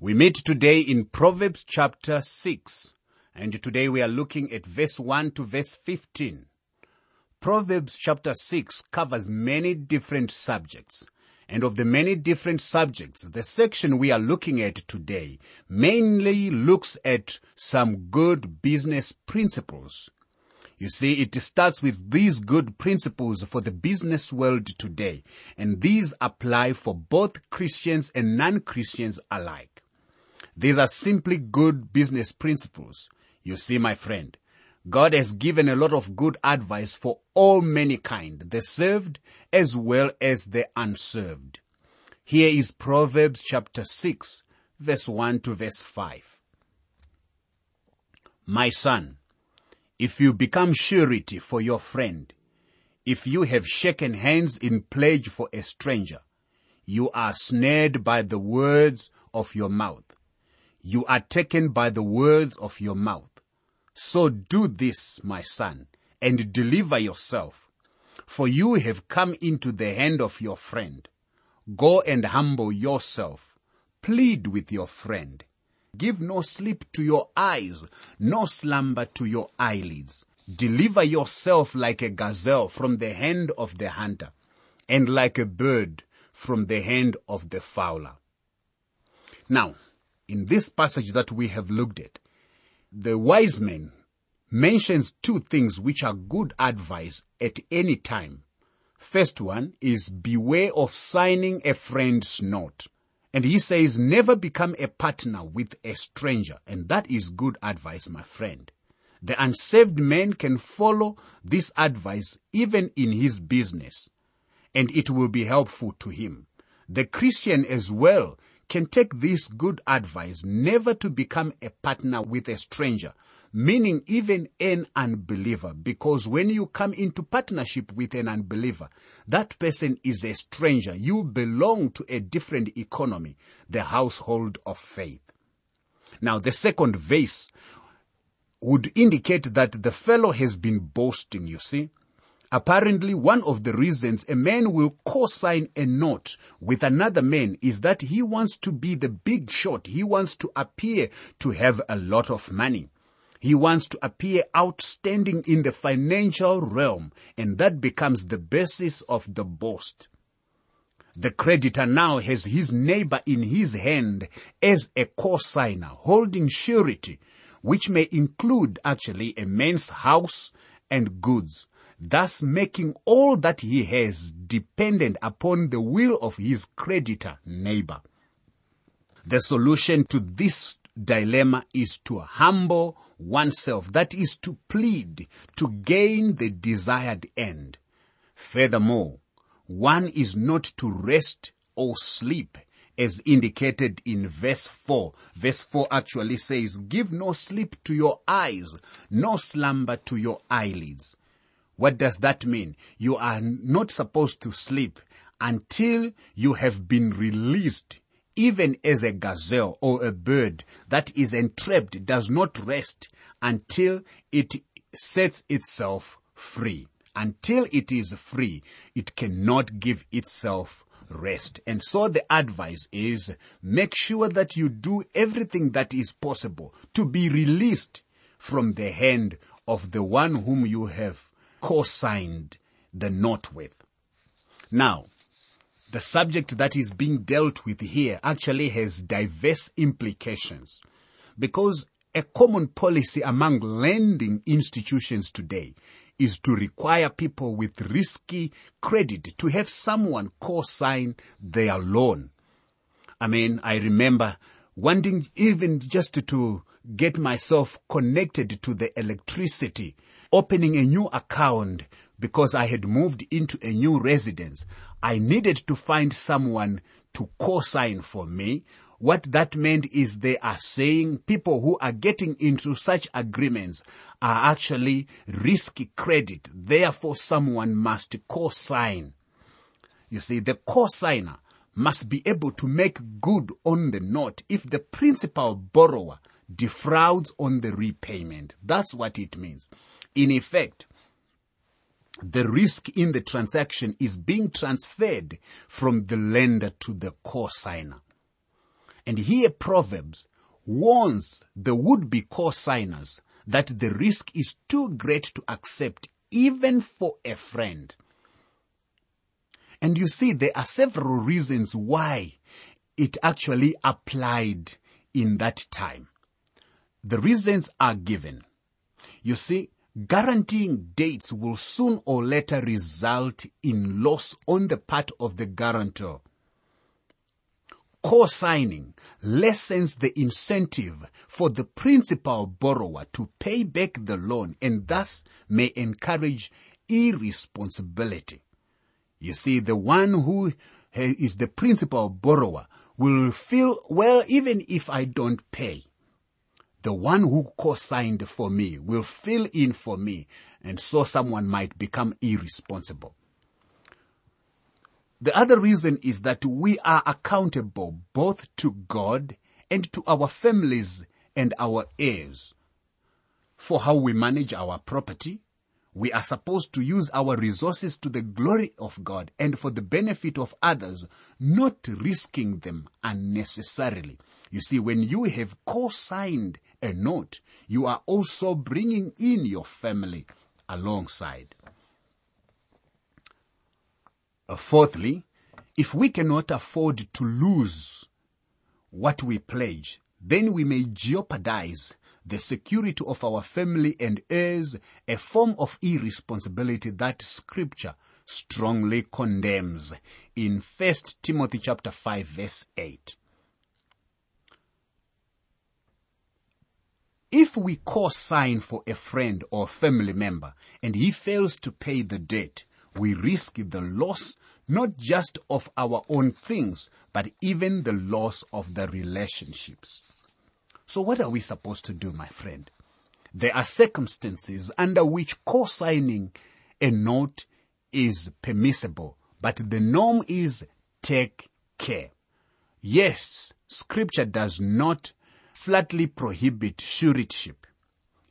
We meet today in Proverbs chapter 6, and today we are looking at verse 1 to verse 15. Proverbs chapter 6 covers many different subjects. And of the many different subjects, the section we are looking at today mainly looks at some good business principles. You see, it starts with these good principles for the business world today, and these apply for both Christians and non-Christians alike. These are simply good business principles. You see, my friend, God has given a lot of good advice for all mankind, the served as well as the unserved. Here is Proverbs chapter 6, verse 1 to verse 5. My son, if you become surety for your friend, if you have shaken hands in pledge for a stranger, you are snared by the words of your mouth. You are taken by the words of your mouth. So do this, my son, and deliver yourself, for you have come into the hand of your friend. Go and humble yourself. Plead with your friend. Give no sleep to your eyes, no slumber to your eyelids. Deliver yourself like a gazelle from the hand of the hunter, and like a bird from the hand of the fowler. Now, in this passage that we have looked at, the wise man mentions two things which are good advice at any time. First one is beware of signing a friend's note. And he says never become a partner with a stranger. And that is good advice, my friend. The unsaved man can follow this advice even in his business. And it will be helpful to him. The Christian as well can take this good advice never to become a partner with a stranger, meaning even an unbeliever, because when you come into partnership with an unbeliever, that person is a stranger. You belong to a different economy, the household of faith. Now, the second verse would indicate that the fellow has been boasting, you see. Apparently, one of the reasons a man will co-sign a note with another man is that he wants to be the big shot. He wants to appear to have a lot of money. He wants to appear outstanding in the financial realm, and that becomes the basis of the boast. The creditor now has his neighbor in his hand as a co-signer, holding surety, which may include actually a man's house and goods thus making all that he has dependent upon the will of his creditor neighbor. The solution to this dilemma is to humble oneself, that is to plead to gain the desired end. Furthermore, one is not to rest or sleep as indicated in verse 4. Verse 4 actually says, give no sleep to your eyes, no slumber to your eyelids. What does that mean? You are not supposed to sleep until you have been released. Even as a gazelle or a bird that is entrapped does not rest until it sets itself free. Until it is free, it cannot give itself rest. And so the advice is make sure that you do everything that is possible to be released from the hand of the one whom you have co-signed the note with. Now, the subject that is being dealt with here actually has diverse implications because a common policy among lending institutions today is to require people with risky credit to have someone co-sign their loan. I mean, I remember wanting even just to get myself connected to the electricity opening a new account because I had moved into a new residence, I needed to find someone to co-sign for me. What that meant is they are saying people who are getting into such agreements are actually risky credit. Therefore, someone must co-sign. You see, the co-signer must be able to make good on the note if the principal borrower defrauds on the repayment. That's what it means. In effect, the risk in the transaction is being transferred from the lender to the co-signer. And here Proverbs warns the would-be co-signers that the risk is too great to accept even for a friend. And you see, there are several reasons why it actually applied in that time. The reasons are given. You see, guaranteeing dates will soon or later result in loss on the part of the guarantor. Co-signing lessens the incentive for the principal borrower to pay back the loan and thus may encourage irresponsibility. You see, the one who is the principal borrower will feel, well, even if I don't pay, the one who co-signed for me will fill in for me and so someone might become irresponsible. The other reason is that we are accountable both to God and to our families and our heirs for how we manage our property. We are supposed to use our resources to the glory of God and for the benefit of others, not risking them unnecessarily. You see, when you have co-signed a note, you are also bringing in your family alongside. Uh, fourthly, if we cannot afford to lose what we pledge, then we may jeopardize the security of our family and heirs, a form of irresponsibility that scripture strongly condemns in 1 Timothy chapter 5 verse 8. If we co-sign for a friend or family member and he fails to pay the debt, we risk the loss not just of our own things, but even the loss of the relationships. So what are we supposed to do, my friend? There are circumstances under which co-signing a note is permissible, but the norm is take care. Yes, scripture does not flatly prohibit suretyship.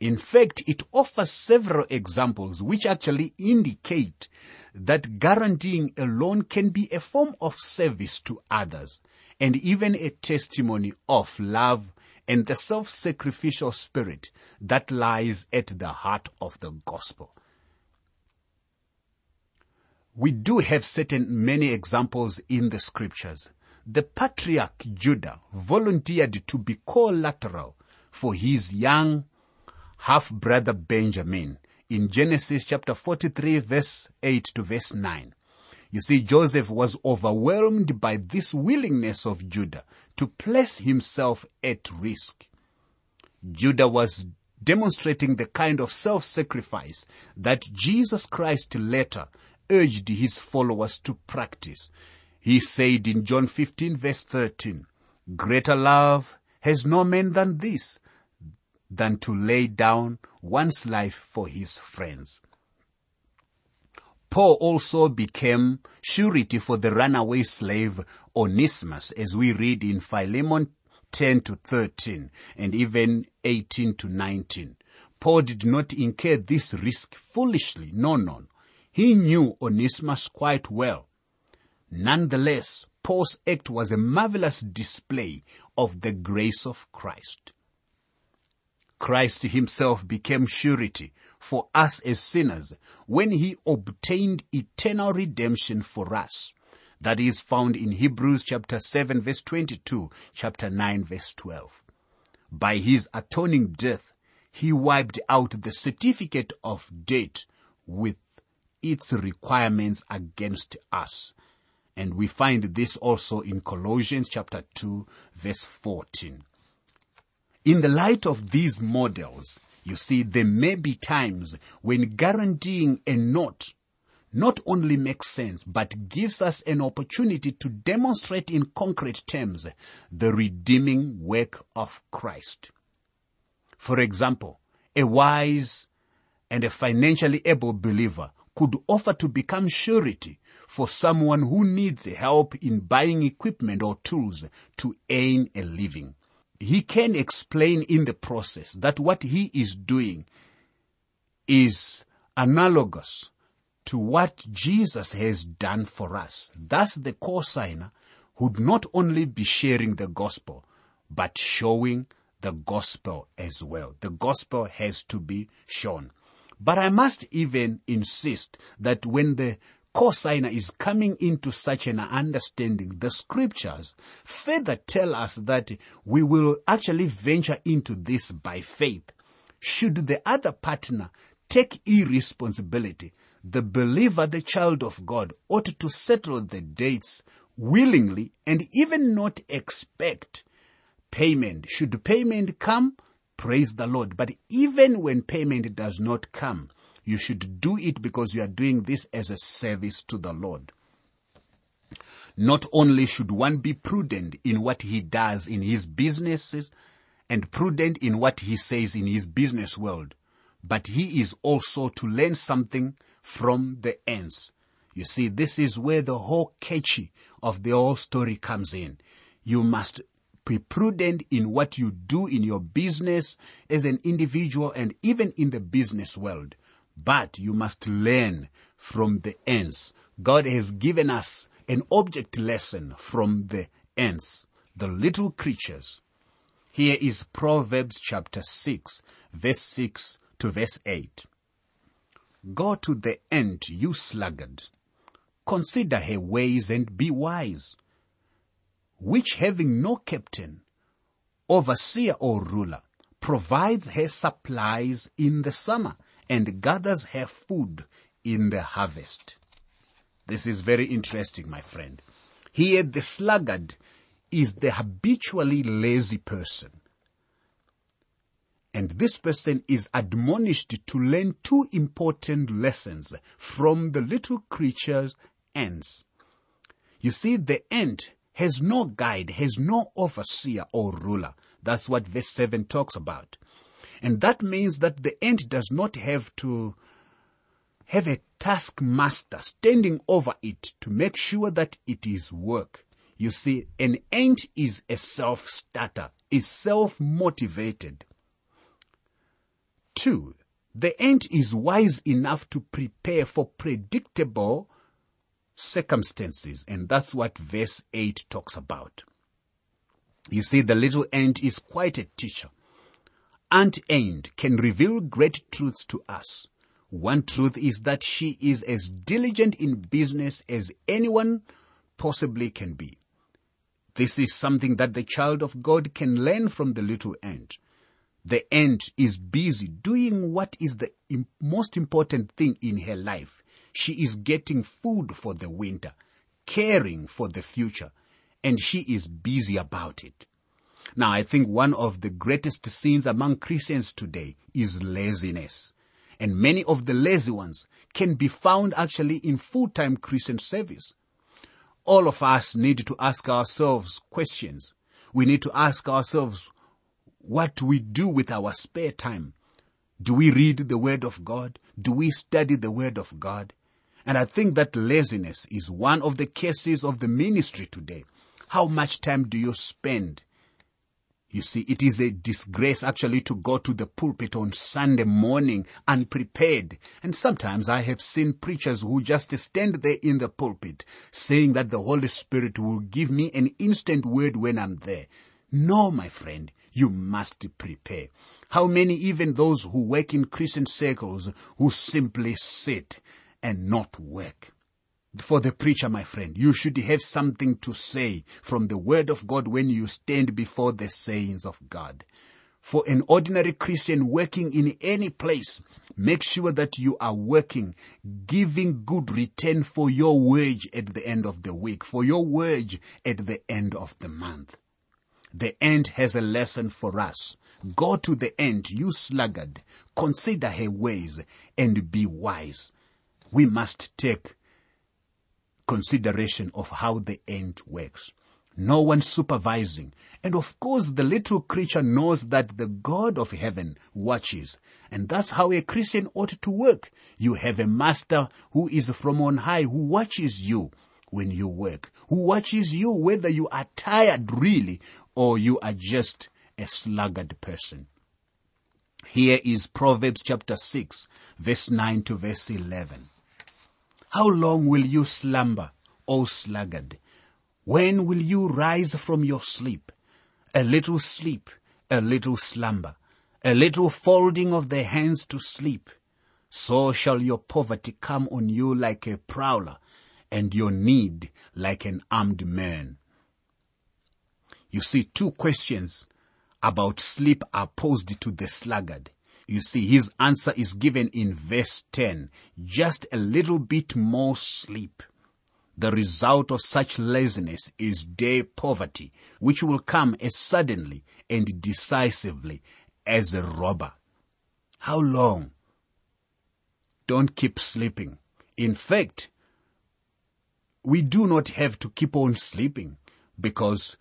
In fact, it offers several examples which actually indicate that guaranteeing a loan can be a form of service to others and even a testimony of love and the self-sacrificial spirit that lies at the heart of the gospel. We do have certain many examples in the scriptures. The patriarch Judah volunteered to be collateral for his young half-brother Benjamin in Genesis chapter 43 verse 8 to verse 9. You see, Joseph was overwhelmed by this willingness of Judah to place himself at risk. Judah was demonstrating the kind of self-sacrifice that Jesus Christ later urged his followers to practice. He said in John 15 verse 13, greater love has no man than this, than to lay down one's life for his friends. Paul also became surety for the runaway slave Onesimus as we read in Philemon 10 to 13 and even 18 to 19. Paul did not incur this risk foolishly. No, no. He knew Onesimus quite well. Nonetheless, Paul's act was a marvelous display of the grace of Christ. Christ himself became surety for us as sinners when he obtained eternal redemption for us. That is found in Hebrews chapter 7 verse 22, chapter 9 verse 12. By his atoning death, he wiped out the certificate of debt with its requirements against us. And we find this also in Colossians chapter 2 verse 14. In the light of these models, you see, there may be times when guaranteeing a note not only makes sense, but gives us an opportunity to demonstrate in concrete terms the redeeming work of Christ. For example, a wise and a financially able believer could offer to become surety for someone who needs help in buying equipment or tools to earn a living he can explain in the process that what he is doing is analogous to what Jesus has done for us. Thus the co-signer would not only be sharing the gospel, but showing the gospel as well. The gospel has to be shown. But I must even insist that when the cosigner is coming into such an understanding, the scriptures further tell us that we will actually venture into this by faith. Should the other partner take irresponsibility, the believer, the child of God, ought to settle the dates willingly and even not expect payment. Should payment come, praise the Lord. But even when payment does not come, you should do it because you are doing this as a service to the Lord. Not only should one be prudent in what he does in his businesses and prudent in what he says in his business world, but he is also to learn something from the ends. You see, this is where the whole catchy of the whole story comes in. You must be prudent in what you do in your business as an individual and even in the business world. But you must learn from the ends. God has given us an object lesson from the ants, the little creatures. Here is Proverbs chapter 6, verse 6 to verse 8. Go to the ant, you sluggard. Consider her ways and be wise. Which having no captain, overseer or ruler, provides her supplies in the summer and gathers her food in the harvest. This is very interesting, my friend. Here the sluggard is the habitually lazy person. And this person is admonished to learn two important lessons from the little creature's ants. You see, the ant has no guide, has no overseer or ruler. That's what verse 7 talks about. And that means that the ant does not have to have a taskmaster standing over it to make sure that it is work. You see, an ant is a self-starter, is self-motivated. Two, the ant is wise enough to prepare for predictable circumstances, and that's what verse 8 talks about. You see, the little ant is quite a teacher. Aunt Ant can reveal great truths to us. One truth is that she is as diligent in business as anyone possibly can be. This is something that the child of God can learn from the little ant. The ant is busy doing what is the most important thing in her life. She is getting food for the winter, caring for the future, and she is busy about it. Now, I think one of the greatest sins among Christians today is laziness. And many of the lazy ones can be found actually in full-time Christian service. All of us need to ask ourselves questions. We need to ask ourselves what we do with our spare time. Do we read the Word of God? Do we study the Word of God? And I think that laziness is one of the cases of the ministry today. How much time do you spend you see, it is a disgrace actually to go to the pulpit on Sunday morning unprepared. And sometimes I have seen preachers who just stand there in the pulpit saying that the Holy Spirit will give me an instant word when I'm there. No, my friend, you must prepare. How many even those who work in Christian circles who simply sit and not work? for the preacher, my friend. You should have something to say from the word of God when you stand before the sayings of God. For an ordinary Christian working in any place, make sure that you are working, giving good return for your wage at the end of the week, for your wage at the end of the month. The end has a lesson for us. Go to the end, you sluggard. Consider her ways and be wise. We must take consideration of how the end works. No one supervising. And of course, the little creature knows that the God of heaven watches. And that's how a Christian ought to work. You have a master who is from on high, who watches you when you work, who watches you whether you are tired really or you are just a sluggard person. Here is Proverbs chapter 6, verse 9 to verse 11. How long will you slumber, O sluggard? When will you rise from your sleep? a little sleep, a little slumber, a little folding of the hands to sleep. So shall your poverty come on you like a prowler, and your need like an armed man. You see, two questions about sleep are posed to the sluggard. You see, his answer is given in verse 10. Just a little bit more sleep. The result of such laziness is day poverty, which will come as suddenly and decisively as a robber. How long? Don't keep sleeping. In fact, we do not have to keep on sleeping because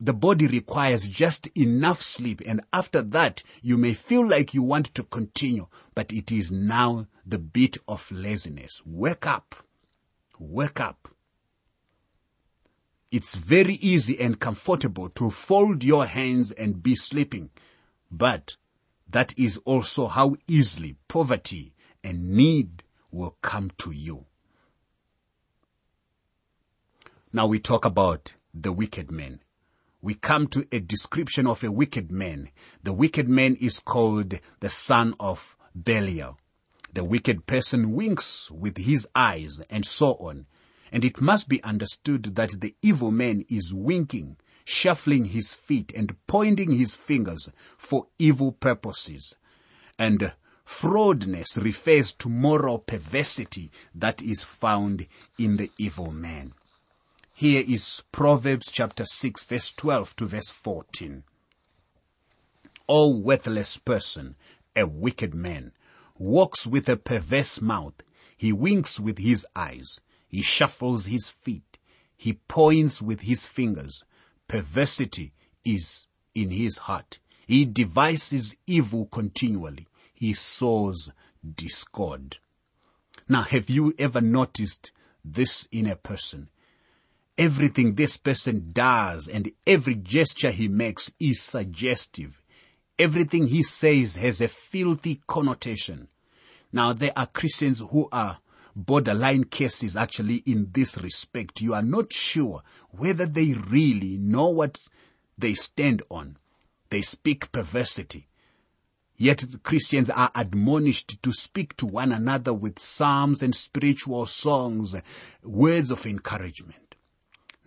the body requires just enough sleep and after that you may feel like you want to continue, but it is now the bit of laziness. Wake up. Wake up. It's very easy and comfortable to fold your hands and be sleeping, but that is also how easily poverty and need will come to you. Now we talk about the wicked man. We come to a description of a wicked man. The wicked man is called the son of Belial. The wicked person winks with his eyes and so on. And it must be understood that the evil man is winking, shuffling his feet and pointing his fingers for evil purposes. And fraudness refers to moral perversity that is found in the evil man. Here is Proverbs chapter 6 verse 12 to verse 14. O worthless person, a wicked man, walks with a perverse mouth. He winks with his eyes. He shuffles his feet. He points with his fingers. Perversity is in his heart. He devises evil continually. He sows discord. Now, have you ever noticed this in a person? Everything this person does and every gesture he makes is suggestive. Everything he says has a filthy connotation. Now there are Christians who are borderline cases actually in this respect. You are not sure whether they really know what they stand on. They speak perversity. Yet Christians are admonished to speak to one another with psalms and spiritual songs, words of encouragement.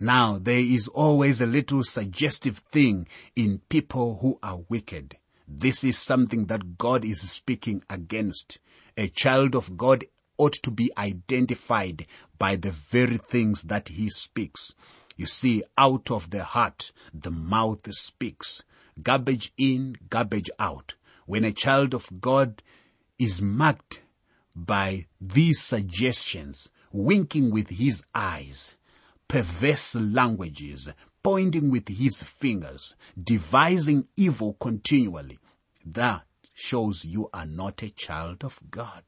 Now, there is always a little suggestive thing in people who are wicked. This is something that God is speaking against. A child of God ought to be identified by the very things that he speaks. You see, out of the heart, the mouth speaks. Garbage in, garbage out. When a child of God is marked by these suggestions, winking with his eyes, perverse languages, pointing with his fingers, devising evil continually. That shows you are not a child of God.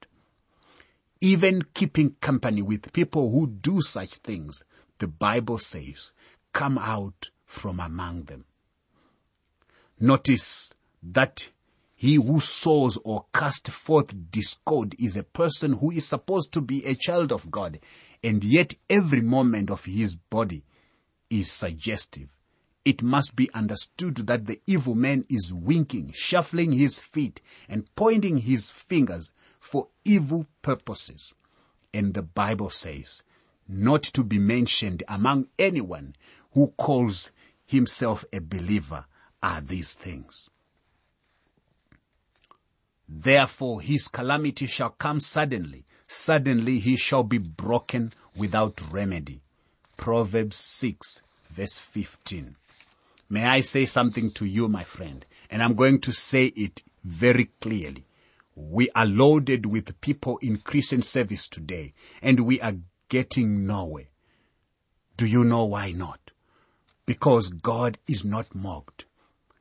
Even keeping company with people who do such things, the Bible says, come out from among them. Notice that he who sows or casts forth discord is a person who is supposed to be a child of God and yet every moment of his body is suggestive. It must be understood that the evil man is winking, shuffling his feet, and pointing his fingers for evil purposes. And the Bible says, not to be mentioned among anyone who calls himself a believer are these things. Therefore his calamity shall come suddenly, suddenly he shall be broken without remedy. Proverbs 6 verse 15. May I say something to you, my friend? And I'm going to say it very clearly. We are loaded with people in Christian service today and we are getting nowhere. Do you know why not? Because God is not mocked.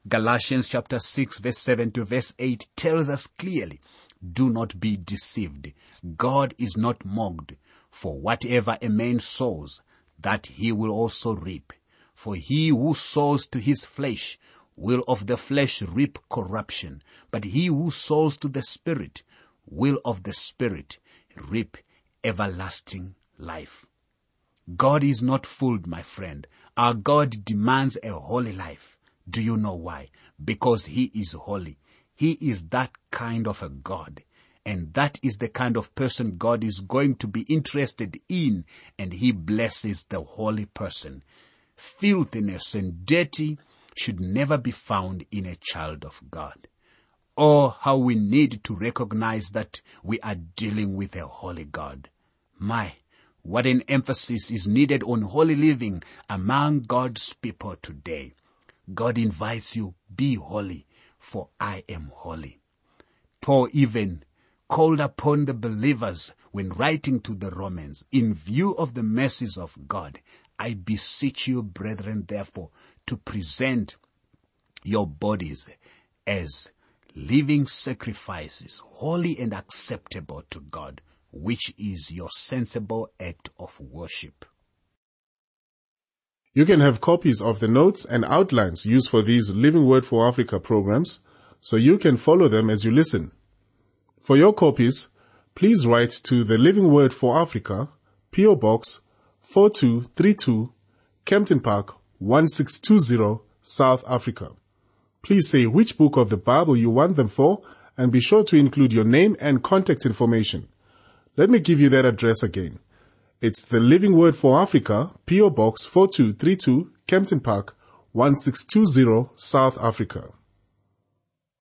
Galatians chapter 6 verse 7 to verse 8 tells us clearly do not be deceived. God is not mocked. For whatever a man sows, that he will also reap. For he who sows to his flesh will of the flesh reap corruption, but he who sows to the Spirit will of the Spirit reap everlasting life. God is not fooled, my friend. Our God demands a holy life. Do you know why? Because he is holy. He is that kind of a God. And that is the kind of person God is going to be interested in. And he blesses the holy person. Filthiness and dirty should never be found in a child of God. Oh, how we need to recognize that we are dealing with a holy God. My, what an emphasis is needed on holy living among God's people today. God invites you, be holy, for I am holy. Paul even called upon the believers when writing to the Romans, in view of the mercies of God, I beseech you, brethren, therefore, to present your bodies as living sacrifices, holy and acceptable to God, which is your sensible act of worship. You can have copies of the notes and outlines used for these Living Word for Africa programs so you can follow them as you listen. For your copies, please write to the Living Word for Africa, PO Box 4232, Kempton Park 1620, South Africa. Please say which book of the Bible you want them for and be sure to include your name and contact information. Let me give you that address again. It's the Living Word for Africa, PO Box 4232, Kempton Park 1620, South Africa.